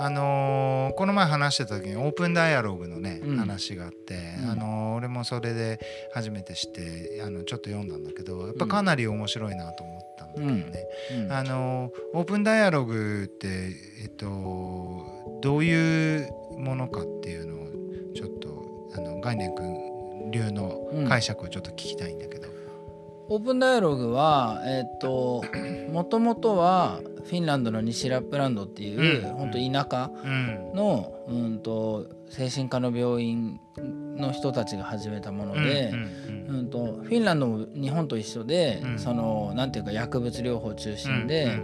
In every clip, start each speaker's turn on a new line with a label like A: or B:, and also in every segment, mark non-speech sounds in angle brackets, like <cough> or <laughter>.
A: あのーこの前話してた時にオープンダイアログのね、
B: うん。
A: 話があって、
B: うん。
A: あのー俺もそれで初めて知ってあのちょっと読んだんだけどやっぱかなり面白いなと思ったんだけどね、
B: うん。
A: あのーオープンダイアログってえっとどういうものかっていうのをちょっとあの概念君流の解釈をちょっと聞きたいんだけど、
B: オープンダイアログはえっ、ともともとはフィンランドの西ラップランドっていう、
A: うん。
B: 本当田舎
A: うん。
B: のうんと精神科の病院の人たちが始めたもので、
A: うん
B: うんとフィンランドも日本と一緒で、
A: うん。
B: そのなんていうか薬物療法中心で、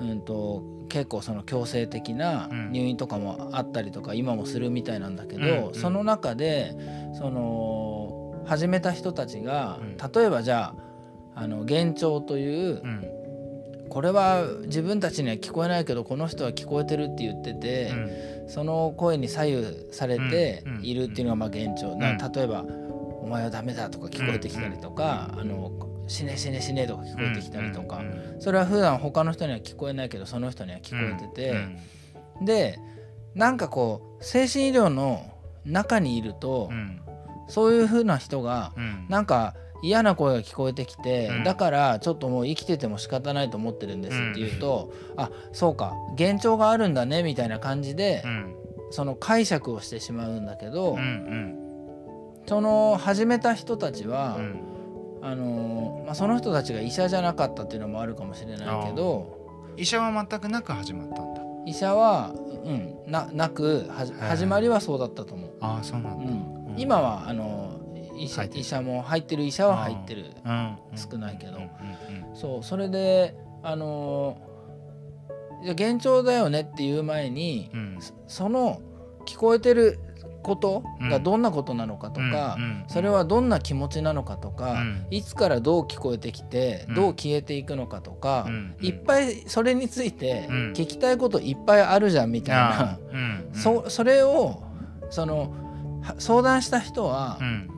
A: うん
B: うんと結構その強制的な
A: うん。
B: 入院とかもあったりとか今もするみたいなんだけど、
A: うん。
B: その中でその始めた人たちが、
A: うん。
B: 例えばじゃああの幻聴という
A: う、ん
B: これは自分たちには聞こえないけどこの人は聞こえてるって言ってて、その声に左右されて
A: うん。
B: いるっていうのがまあ幻聴、
A: ん。
B: な例えば「お前はダメだ」とか聞こえてきたりとか「あの死ね死ね死ね」とか聞こえてきたりとか、それは普段他の人には聞こえないけどその人には聞こえてて、でなんかこう精神医療の中にいると、
A: うん。
B: そういう風な人が
A: うん。
B: なんか嫌な声が聞こえてきて、
A: うん。
B: だからちょっともう生きてても仕方ないと思ってるんですって言うと、あそうか幻聴があるんだねみたいな感じで、
A: うん。
B: その解釈をしてしまうんだけど、
A: うん
B: その始めた人たちは、
A: うん。
B: あのまあ、その人たちが医者じゃなかったっていうのもあるかもしれないけど
A: 医者は全くなく始まったんだ。
B: 医者は、うん、ななくは始まりはそうだったと思う。
A: ああそうなんだ、
B: うん。今はあの医者医者も入ってる医者は入ってる。
A: うん。
B: 少ないけど。そうそれであのいや幻聴だよねっていう前に
A: うん。
B: そその聞こえてることがどんなことなのかとか、それはどんな気持ちなのかとか、
A: うん。
B: いつからどう聞こえてきて、
A: うん。
B: どう消えていくのかとか、
A: うん。
B: いっぱいそれについて
A: うん。
B: 聞きたいこといっぱいあるじゃんみたいな、そそれをそのは相談した人は、
A: うん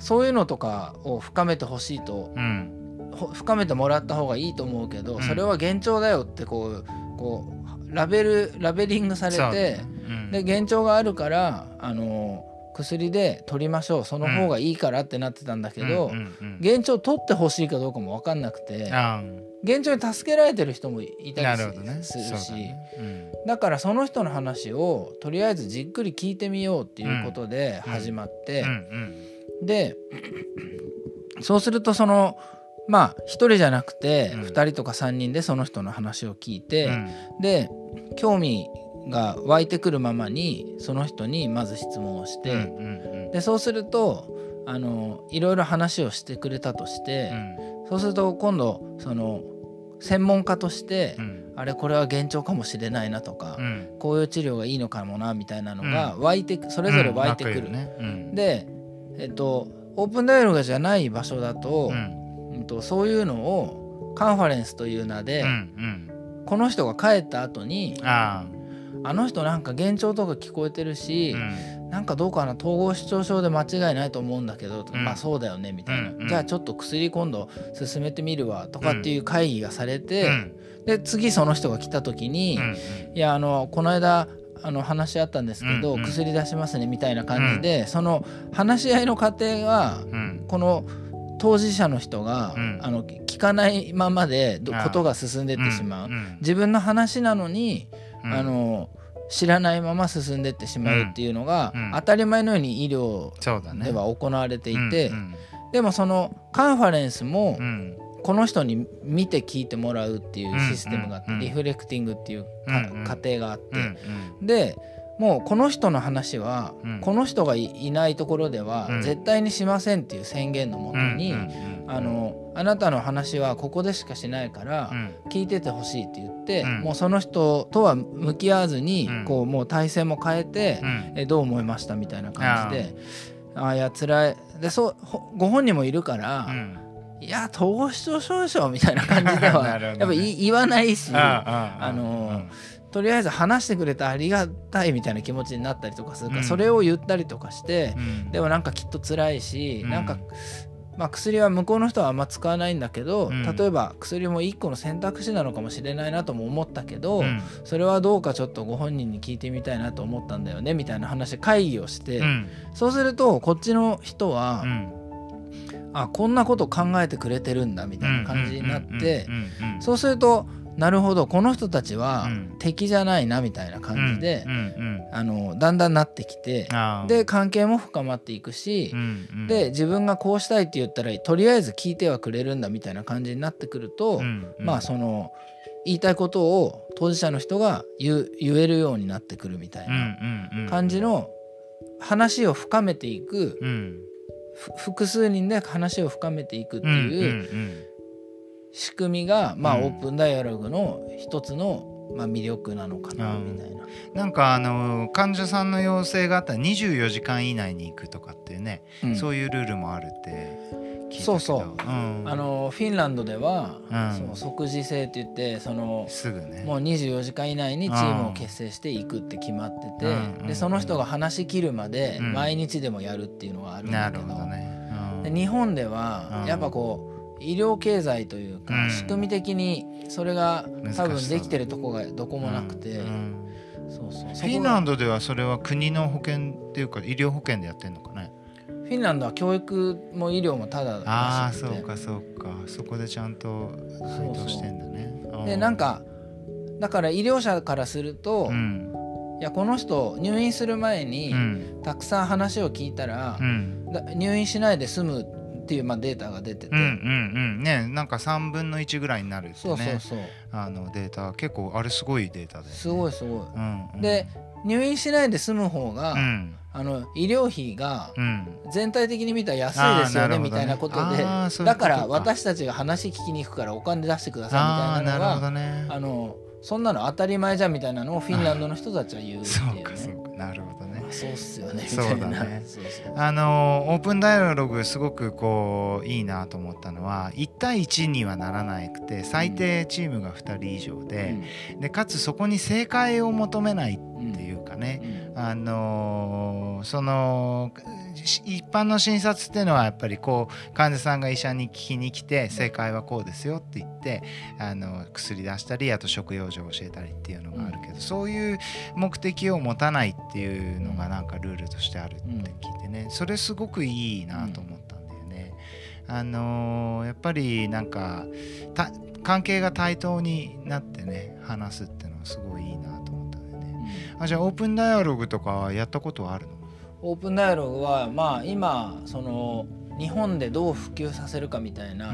B: そういうのとかを深めてほしいと
A: うん
B: ほ深めてもらった方がいいと思うけど、
A: うん。
B: それは幻聴だよってこうこうラベルラベリングされて、
A: う。ん。
B: で幻聴があるからあの薬で取りましょう。その方がいいからってなってたんだけど、
A: うん。うん。うん。
B: 幻聴取ってほしいかどうかも分かんなくて幻聴に助けられてる人もいたりするし
A: そうだね。
B: だからその人の話をとりあえずじっくり聞いてみようっていうことで始まって、
A: うん。うん
B: でそうするとそのまあ1人じゃなくて
A: うん。
B: 2人とか3人でその人の話を聞いて、
A: うん。
B: で興味が湧いてくるままにその人にまず質問をして、
A: うんうん
B: でそうするとあのいろいろ話をしてくれたとして
A: う、ん。
B: そうすると今度その専門家として、
A: うん。
B: あれこれは幻聴かもしれないなとか、
A: うん。
B: こういう治療がいいのかもなみたいなのが湧いてくそれぞれ湧いてくる。
A: ね。
B: で、えっと、オープンダイアログじゃない場所だと,、
A: うん。
B: うんとそういうのをカンファレンスという名で、この人が帰った後に
A: あ
B: あ。の人なんか幻聴とか聞こえてるし
A: ー、うん。
B: なんかどうかな統合失調症で間違いないと思うんだけど、
A: うん。
B: まあそうだよねみたいな、
A: うんうん。
B: じゃあちょっと薬今度進めてみるわとかっていう会議がされて、
A: うん。
B: で次その人が来た時に、
A: うん。
B: いやあのこの間あの話し合ったんですけど、
A: うんうん。
B: 薬出しますねみたいな感じで、その話し合いの過程が
A: うん。
B: この当事者の人が、
A: うん。
B: あの聞かないままでことが進んでってしまう、
A: ん
B: 自分の話なのに、
A: うん。
B: あの知らないまま進んでってしまうっていうのが、
A: うん。うん。
B: 当たり前のように医療では行われていて、
A: うん。
B: でもそのカンファレンスも
A: うん
B: この人に見て聞いてもらうっていうシステムがあって、リフレクティングっていう過程があって、でもうこの人の話は、
A: うん。
B: この人がいいないところでは
A: うん。
B: 絶対にしませんっていう宣言のもとに、あのあなたの話はここでしかしないから
A: うん。
B: 聞いててほしいって言って、
A: うん。
B: もうその人とは向き合わずに、
A: うん。
B: こうもう体制も変えて、
A: うん。
B: えどう思いましたみたいな感じでああいや辛い。でそうほご本人もいるから、
A: うん
B: いや統合失調症でしょみたいな感じでは <laughs> やっぱ言わないし。
A: あ
B: あのとりあえず話してくれてありがたいみたいな気持ちになったりとかするから、
A: うん。
B: それを言ったりとかして、
A: うん。
B: でもなんかきっと辛いし、
A: うん。
B: なんかまあ、薬は向こうの人はあんま使わないんだけど、
A: うん。
B: 例えば薬も一個の選択肢なのかもしれないなとも思ったけど、
A: うん。
B: それはどうかちょっとご本人に聞いてみたいなと思ったんだよねみたいな話で会議をして、
A: うん。
B: そうするとこっちの人は、
A: うん
B: あこんなこと考えてくれてるんだみたいな感じになってそうするとなるほどこの人たちは
A: うん。
B: 敵じゃないなみたいな感じでだんだんなってきてで関係も深まっていくし
A: う、んうん。
B: で自分がこうしたいって言ったらとりあえず聞いてはくれるんだみたいな感じになってくると、
A: うんうん。
B: まあその言いたいことを当事者の人が言えるようになってくるみたいな感じの話を深めていく複数人で話を深めていくって
A: うん
B: いう
A: うん。
B: 仕組みが、まあ
A: うん。
B: オープンダイアログの一つの、まあ、魅力なのかな
A: うん。
B: みたいな。
A: なんかあの患者さんの要請があったら24時間以内に行くとかっていうね、
B: うん。
A: そういうルールもあるって
B: そうそう。
A: うん、
B: あのフィンランドでは、
A: うん。
B: そう即時性って言ってその
A: すぐね。
B: もう24時間以内にチームを結成していくって決まってて、
A: うん。
B: でその人が話し切るまで
A: うん。
B: 毎日でもやるっていうのがあるんだけど,、
A: どね、うん。
B: で日本では
A: うん。
B: やっぱこう医療経済というか、
A: うん。
B: 仕組み的にそれが多分できてるとこがどこもなくて、
A: うん。うん
B: そう。そう
A: フィンラン
B: ド
A: ドではそれは国の保険っていうか医療保険でやってんのかね？
B: フィンランドは教育も医療もただ
A: ああ
B: らしくて。
A: そうかそうか。そこでちゃんと配当してんだね。
B: でなんかだから医療者からすると、
A: うん。
B: いやこの人入院する前に
A: うん。
B: たくさん話を聞いたら
A: う、ん。
B: だ入院しないで済むっていう、まあ、データが出てて、
A: うんうんうん。ねなんか3分の1ぐらいになるってね。
B: そうそうそう。
A: あのデータ。結構あれすごいデータで、ね、
B: すごいすごい。
A: うんうん、
B: で入院しないで済む方が、
A: うん
B: あの医療費が
A: うん。
B: 全体的に見たら安いですよね
A: あーなるほどね。
B: みたいなことで。だから私たちが話聞きに行くからお金出してくだ
A: あ
B: さいみたいなのが
A: どね。
B: あのそんなの当たり前じゃんみたいなのをフィンランドの人たちは言うって
A: そう
B: いうね。
A: うか。なるほどね。
B: あそうっすよねみ
A: そう。だねあのオープンダイアログすごくこういいなと思ったのは1対1にはならなくて最低チームが2人以上で,、でかつそこに正解を求めない
B: うん
A: っていうかね、
B: うん
A: あのそのし一般の診察っていうのはやっぱりこう患者さんが医者に聞きに来て正解はこうですよって言ってあの薬出したりあと食用状を教えたりっていうのがあるけど、そういう目的を持たないっていうのがなんかルールとしてあるって聞いてねそれすごくいいなと思ったんだよね。あのやっぱりなんかた関係が対等になってね話すってあじゃあオープンダイアログとかはやったことはあるの？
B: オープンダイアログはまあ今その日本でどう普及させるかみたいな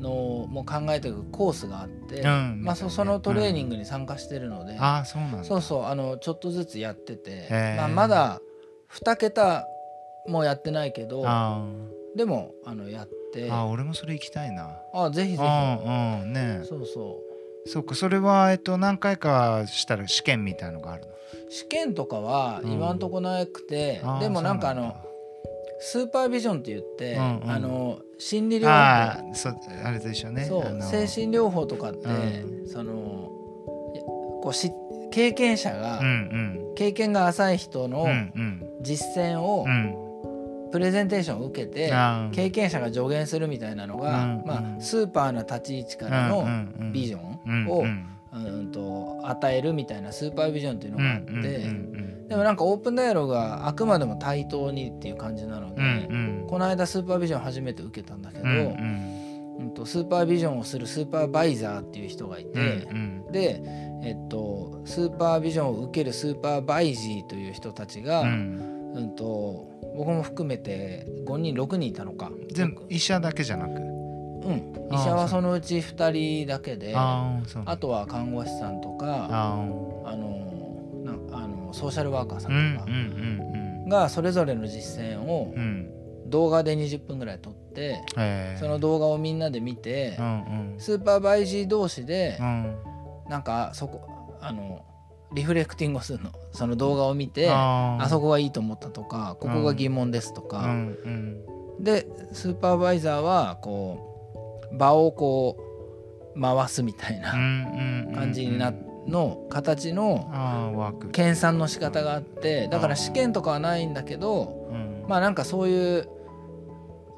B: のも考えていくコースがあって、
A: うん
B: まあ、そそのトレーニン
A: グ、
B: グに参加してるので、
A: ああそうなんだ。
B: そうそうあのちょっとずつやっててまあ、まだ2桁もやってないけど
A: あ
B: でもあのやって。
A: ーあー俺もそれ行きたいな。
B: あぜひぜひ。
A: うんうんね
B: そうそ
A: そうかそれはえっと何回かしたら試験みたいのがあるの？
B: う試験とかは
A: うん。
B: 今んとこなくて、
A: あー
B: でもなんかあのスーパービジョンって言って、
A: うんうん
B: あの心理療
A: あ
B: 法。
A: あそあれと一緒ね。
B: 精神療法とかって、
A: う
B: そのこうし経験者が、
A: うん
B: 経験が浅い人の
A: うんうん。うん
B: 実践を
A: うん。
B: プレゼンテーションを受けて、経験者が助言するみたいなのが、
A: うん
B: ま
A: うん。
B: あ、スーパーな立ち位置からのビジョンを、
A: うん。
B: うんと与えるみたいなスーパービジョンっていうのがあって、
A: うんうん
B: でもなんかオープンダイアログはあくまでも対等にっていう感じなので、
A: うんうん。
B: この間スーパービジョン初めて受けたんだけど、
A: うんうん。
B: うんとスーパービジョンをするスーパーバイザーっていう人がいて、
A: うん
B: で、えっと、スーパービジョンを受けるスーパーバイジーという人たちが、
A: う
B: うん
A: ん
B: と僕も含めて5人6人いたのか。
A: 全部医者だけじゃなく
B: うん。医者はそのうち2人だけであとは看護師さんとか
A: あ
B: あのなあのソーシャルワーカーさ
A: ん
B: んとか
A: うん
B: がそれぞれの実践を
A: うん。うん
B: 動画で20分ぐらい撮って
A: へー。
B: その動画をみんなで見て
A: うんうん。
B: スーパーバイジー同士で
A: うん。
B: なんかそこあのリフレクティングをするの。その動画を見て
A: あ
B: そこがいいと思ったとかここが疑問ですと
A: う
B: か、
A: んうん。
B: でスーパーバイザーはこう場をこう回すみたいな感
A: 感
B: じになの形の研鑽の仕方があってだから試験とかはないんだけど
A: うん。
B: まあなんかそういう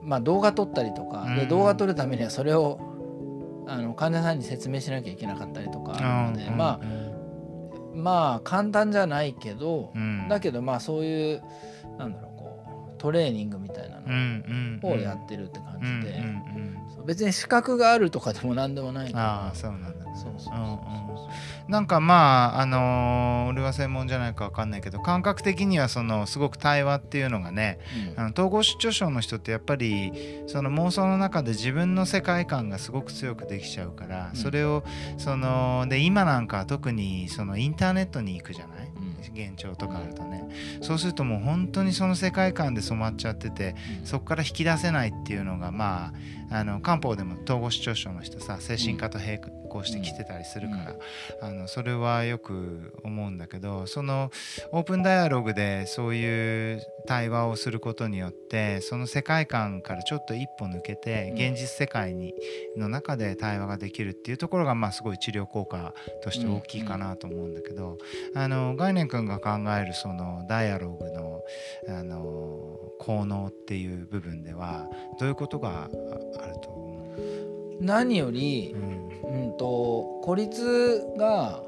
B: まあ、動画撮ったりとか、で
A: うん。
B: 動画撮るためにはそれをあの患者さんに説明しなきゃいけなかったりとかあるので、
A: うん
B: まあまあ簡単じゃないけど、
A: うん。
B: だけどまあそういうなんだろうトレーニングみたいな
A: うん
B: のをやってるって感じで、別に資格があるとかでも何でもない
A: ああそうなんだ。ね
B: そうそうそう。
A: うんうんなんかまああのー俺は専門じゃないか分かんないけど感覚的にはそのすごく対話っていうのがね
B: うん。
A: あの統合失調症の人ってやっぱりその妄想の中で自分の世界観がすごく強くできちゃうから、
B: うん。
A: それをそので今なんかは特にそのインターネットに行くじゃない、現状とかあるとね、そうするともう本当にその世界観で染まっちゃっててそこから引き出せないっていうのがまああの漢方でも統合失調症の人さ精神科と並行してきてたりするから、あのそれはよく思うんだけどそのオープンダイアログでそういう対話をすることによってその世界観からちょっと一歩抜けて
B: うん。
A: 現実世界にの中で対話ができるっていうところがまあすごい治療効果として大きいかなと思うんだけど、あの概念君が考えるそのダイアログのあの効能っていう部分ではどういうことがああると思
B: 何より
A: う、う、ん
B: うん、と孤立が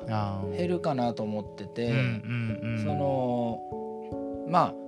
B: 減るかなと思ってて、
A: うんうんうん、
B: そのまあ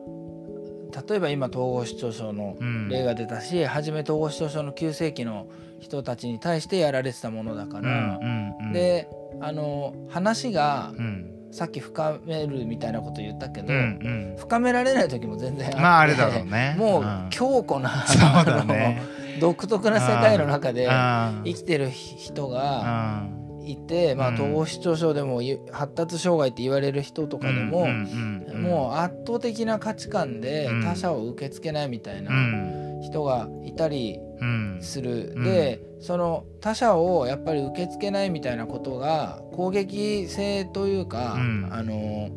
B: 例えば今統合失調症の
A: うん。
B: 例が出たし、初め統合失調症の急性期の人たちに対してやられてたものだから、
A: うんうんうん、
B: であの話が
A: うん。
B: さっき深めるみたいなこと言ったけど、
A: うんうん。
B: 深められない時も全然あって
A: まああれだろうね。<laughs>
B: も
A: う
B: うん。強固な、
A: そうだね
B: 独特な世界の中で生きてる人が
A: あ
B: いて、まあ、
A: うん。
B: 統合失調症でもゆ発達障害って言われる人とかでも、もう圧倒的な価値観で
A: うん。
B: 他者を受け付けないみたいな
A: うん。
B: 人がいたり
A: うん。
B: する、
A: うん。
B: でその他者をやっぱり受け付けないみたいなことが攻撃性というか、
A: うん。
B: あの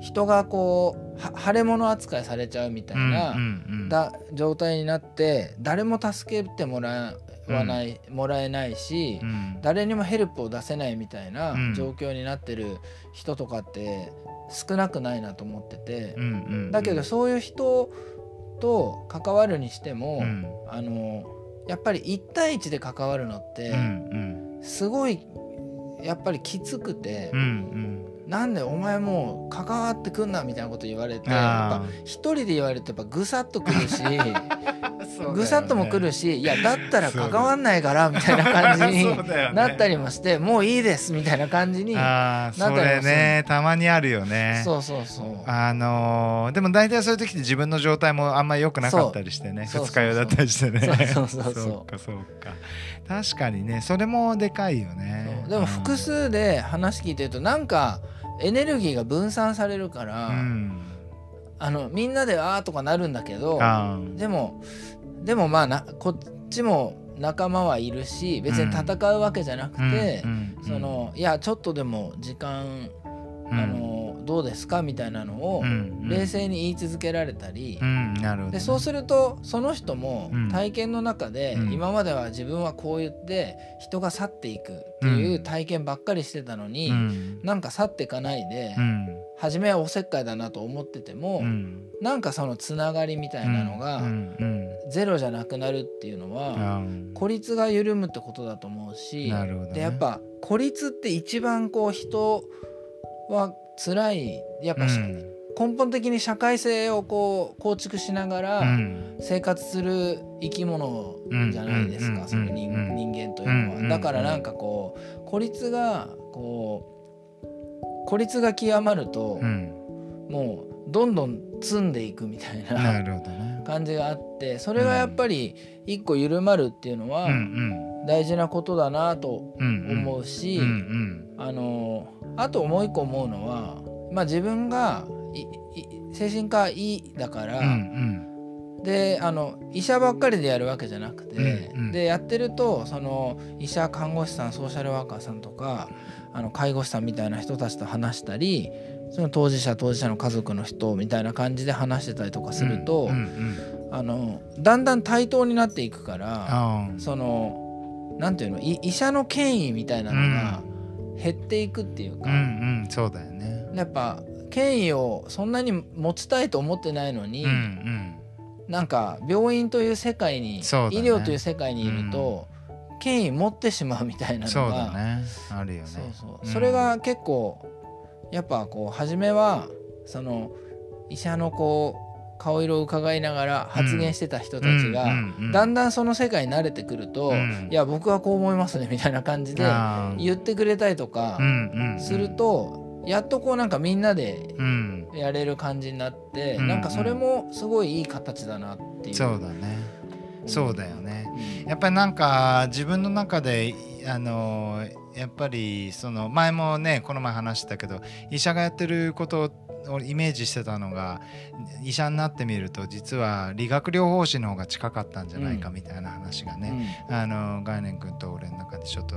B: 人がこうは腫れ物扱いされちゃうみたいな、
A: うんうん
B: だ状態になって誰も助けてもらわない、もらえないし、
A: うん。
B: 誰にもヘルプを出せないみたいな
A: うん。
B: 状況になってる人とかって少なくないなと思ってて、
A: うんうん
B: だけどそういう人と関わるにしても、
A: うん。
B: あのやっぱり1対1で関わるのって
A: うん。
B: すごいやっぱりきつくて、
A: うんうん
B: なんでお前もう関わってくんなみたいなこと言われてやっ
A: あ
B: ぱ一人で言われてやっぱぐさっとくるし。<laughs>
A: ー
B: ぐさっともくるしいやだったら関わんないからみたいな感じに <laughs> なったりもしてもういいですみたいな感じになったりもす
A: ねたまにあるよね。
B: そうそうそう。
A: あのーでも大体そういう時って自分の状態もあんまり良くなかったりしてね。二日酔いだったりしてね。
B: そうそうそうそう。
A: かそうか。確かにねそれもでかいよね。
B: でも複数で話聞いてるとなんかエネルギーが分散されるから、
A: うん。
B: あのみんなであーとかなるんだけどでもでもまあなこっちも仲間はいるし別に戦うわけじゃなくて、そのいやちょっとでも時間、
A: うん。
B: あのどうですか？みたいなのを
A: うん
B: 冷静に言い続けられたり、でそうするとその人も
A: うん。
B: 体験の中で、
A: うん。
B: 今までは自分はこう言って人が去っていくっていう体験ばっかりしてたのに、
A: うん。
B: なんか去っていかないで、
A: うん
B: 初めはおせっかいだなと思ってても、
A: うん。
B: なんかそのつながりみたいなのが、
A: うんうん
B: ゼロじゃなくなるっていうのは、
A: あー
B: 孤立が緩むってことだと思うし、
A: ね。
B: でやっぱ孤立って一番こう人は辛いやっぱし、
A: うん。
B: 根本的に社会性をこう構築しながら
A: うん。
B: 生活する生き物じゃないですか、
A: うん
B: その人,、間というのは、
A: うん
B: だからなんかこう孤立がこう孤立が極まると、
A: うん。
B: もうどんどん積んでいくみたい
A: な
B: 感じがあってそれがやっぱり一個緩まるっていうのは
A: うん
B: 大事なことだなと
A: うんうん
B: 思うし、
A: うんうん。
B: あのあともう一個思うのは、まあ、自分がいい精神科医だから、
A: うん
B: であの医者ばっかりでやるわけじゃなくて、
A: うんうん。
B: でやってるとその医者看護師さんソーシャルワーカーさんとかあの介護士さんみたいな人たちと話したりその当事者当事者の家族の人みたいな感じで話してたりとかすると、あのだんだん対等になっていくからそのなんていうのい医者の権威みたいなのが減っていくっていうか、
A: うんうんそうだよね。
B: やっぱ権威をそんなに持ちたいと思ってないのに、
A: うんうん
B: なんか病院という世界に、ね、医療という世界にいると、うん、権威持ってしまうみたいなのが、
A: ね、あるよね。
B: そうそう、それが結構やっぱこう初めはその医者のこう顔色を伺いながら発言してた人たちがだんだんその世界に慣れてくると「いや僕はこう思いますね」みたいな感じで言ってくれたりとかするとやっとこうなんかみんなでやれる感じになってなんかそれもすごいいい形だなっていう。
A: そうだね。そうだよね、やっぱりなんか自分の中であのやっぱりその前もねこの前話したけど医者がやってることをイメージしてたのが医者になってみると実は理学療法士の方が近かったんじゃないかみたいな話がね、うん、あの概念君と俺の中でちょっと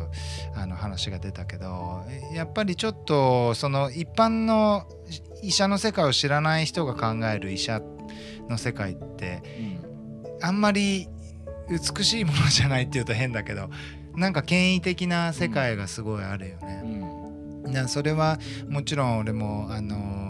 A: あの話が出たけどやっぱりちょっとその一般の医者の世界を知らない人が考える医者の世界って、うん、あんまり美しいものじゃないっていうと変だけどなんか権威的な世界がすごいあるよね。うん、それはもちろん俺もあの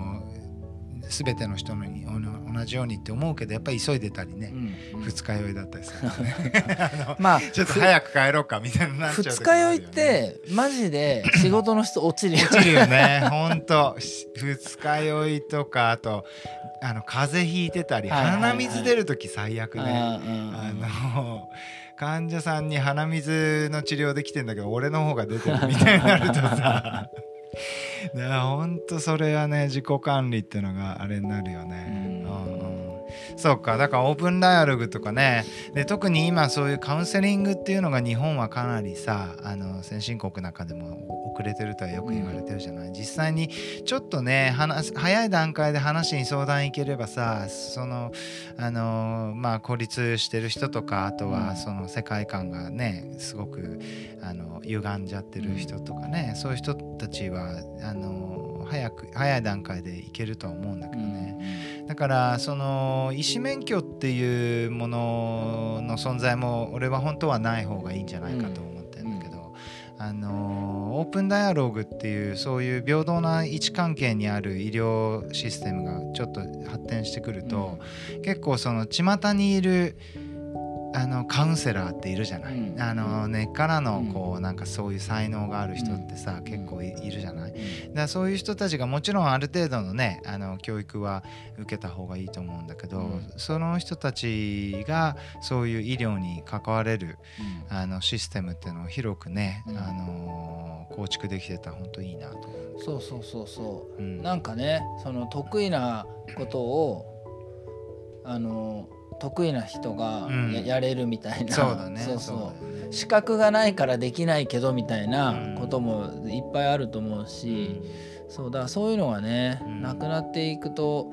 A: 全ての人に同じようにって思うけどやっぱり急いでたりね、うん、二日酔いだったりするね。<laughs> まあちょっと早く帰ろうかみたいな、
B: ね、二日酔いってマジで仕事の人落ちる
A: よね。落ちるよね。本当。二日酔いとかあとあの風邪ひいてたり、鼻水出る時最悪ね。あの患者さんに鼻水の治療できてんだけど俺の方が出てるみたいになるとさほんとそれはね自己管理っていうのがあれになるよね。そうか。だからオープンダイアログとかね。で特に今そういうカウンセリングっていうのが日本はかなりさあの先進国の中でも遅れてるとはよく言われてるじゃない、うん、実際にちょっとね早い段階で話に相談いければさそのあのまあ孤立してる人とかあとはその世界観がねすごくあの歪んじゃってる人とかね。そういう人たちはあの早く早い段階でいけるとは思うんだけどね、だからその医師免許っていうものの存在も俺は本当はない方がいいんじゃないかと思ってるんだけど、うん、あのオープンダイアログっていうそういう平等な位置関係にある医療システムがちょっと発展してくると、うん、結構その巷にいるあのカウンセラーっているじゃない、うん、あの根っからのこう、うん、なんかそういう才能がある人ってさ、うん、結構いるじゃない、だからそういう人たちがもちろんある程度のねあの教育は受けた方がいいと思うんだけど、その人たちがそういう医療に関われる、あのシステムっていうのを広くね、あの構築できてたら本当いいなと
B: そうそうそうそう、うん、なんかねその得意なことをあの得意な人がや,、やれるみたいな、
A: そうだね。
B: そうそう。資格がないからできないけどみたいなこともいっぱいあると思うし、そうだそういうのがね、なくなっていくと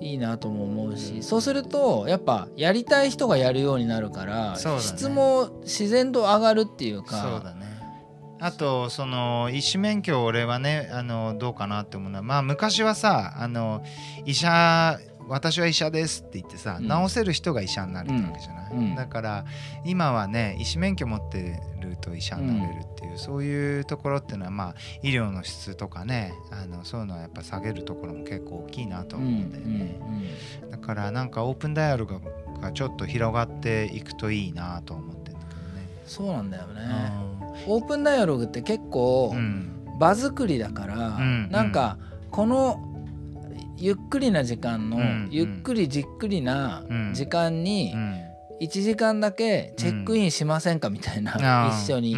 B: いいなとも思うし、そうするとやっぱやりたい人がやるようになるから、質も自然と上がるっていうか。
A: そうだね。あとその医師免許俺はねあのどうかなって思うのはまあ昔はさあの医者私は医者ですって言ってさ、うん、治せる人が医者になるってわけじゃない、うん、だから今はね医師免許持ってると医者になれるっていう、うん、そういうところっていうのはまあ医療の質とかねあのそういうのはやっぱ下げるところも結構大きいなと思うんだよね、だからなんかオープンダイアログがちょっと広がっていくといいなと思ってるんだけどね。
B: そうなんだよね、オープンダイアログって結構場作りだから、うん、なんかこのゆっくりな時間の、ゆっくりじっくりな時間に1時間だけチェックインしませんかみたいな、一緒に。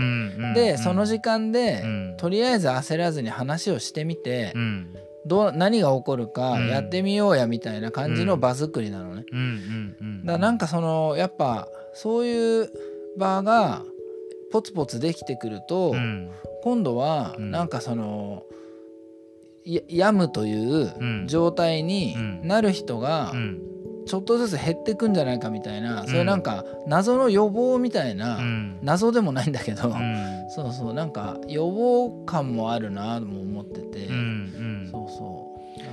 B: でその時間で、とりあえず焦らずに話をしてみて、どう何が起こるかやってみようやみたいな感じの場作りなのね。だなんかそのやっぱそういう場がポツポツできてくると、今度はなんかその。病むという状態になる人がちょっとずつ減ってくんじゃないかみたいな、それなんか謎の予防みたいな、謎でもないんだけど、そうそうなんか予防感もあるなとも思ってて、そうそう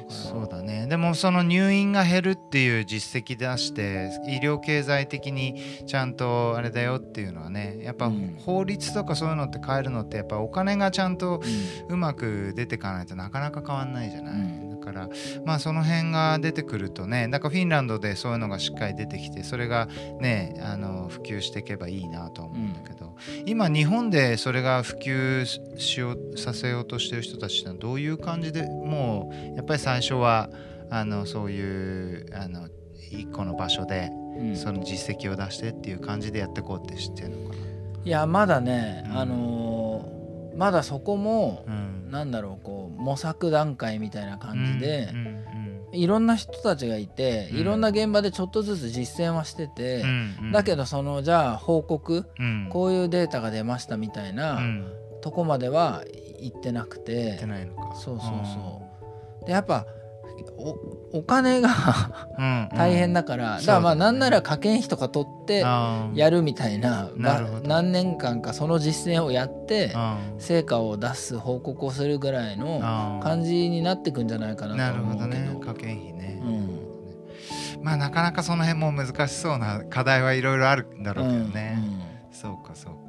A: そうだね。でもその入院が減るっていう実績出して医療経済的にちゃんとあれだよっていうのはねやっぱ法律とかそういうのって変えるのってやっぱお金がちゃんとうまく出てかないとなかなか変わんないじゃない、うん、だからまあその辺が出てくるとねなんかフィンランドでそういうのがしっかり出てきてそれがねあの普及していけばいいなと思うんだけど、うん、今日本でそれが普及しようさせようとしてる人たちってどういう感じでもうやっぱり最初はあのそういうあの一個の場所で、その実績を出してっていう感じでやっていこうって知ってるのかな、
B: いやまだね、うん、あのー、まだそこも、うん、なんだろうこう模索段階みたいな感じで、いろんな人たちがいて、いろんな現場でちょっとずつ実践はしてて、だけどそのじゃあ報告、こういうデータが出ましたみたいな、とこまでは行ってなくて。そうそうそう。でやっぱお金が大変だから、だからまあなんなら科研費とか取ってやるみたいな何年間かその実践をやって成果を出す報告をするぐらいの感じになってくんじゃないかなと思うけど。なるほどね。
A: 科研費ね、うん、まあなかなかその辺も難しそうな課題はいろいろあるんだろうけどね、うんうん、そうかそうか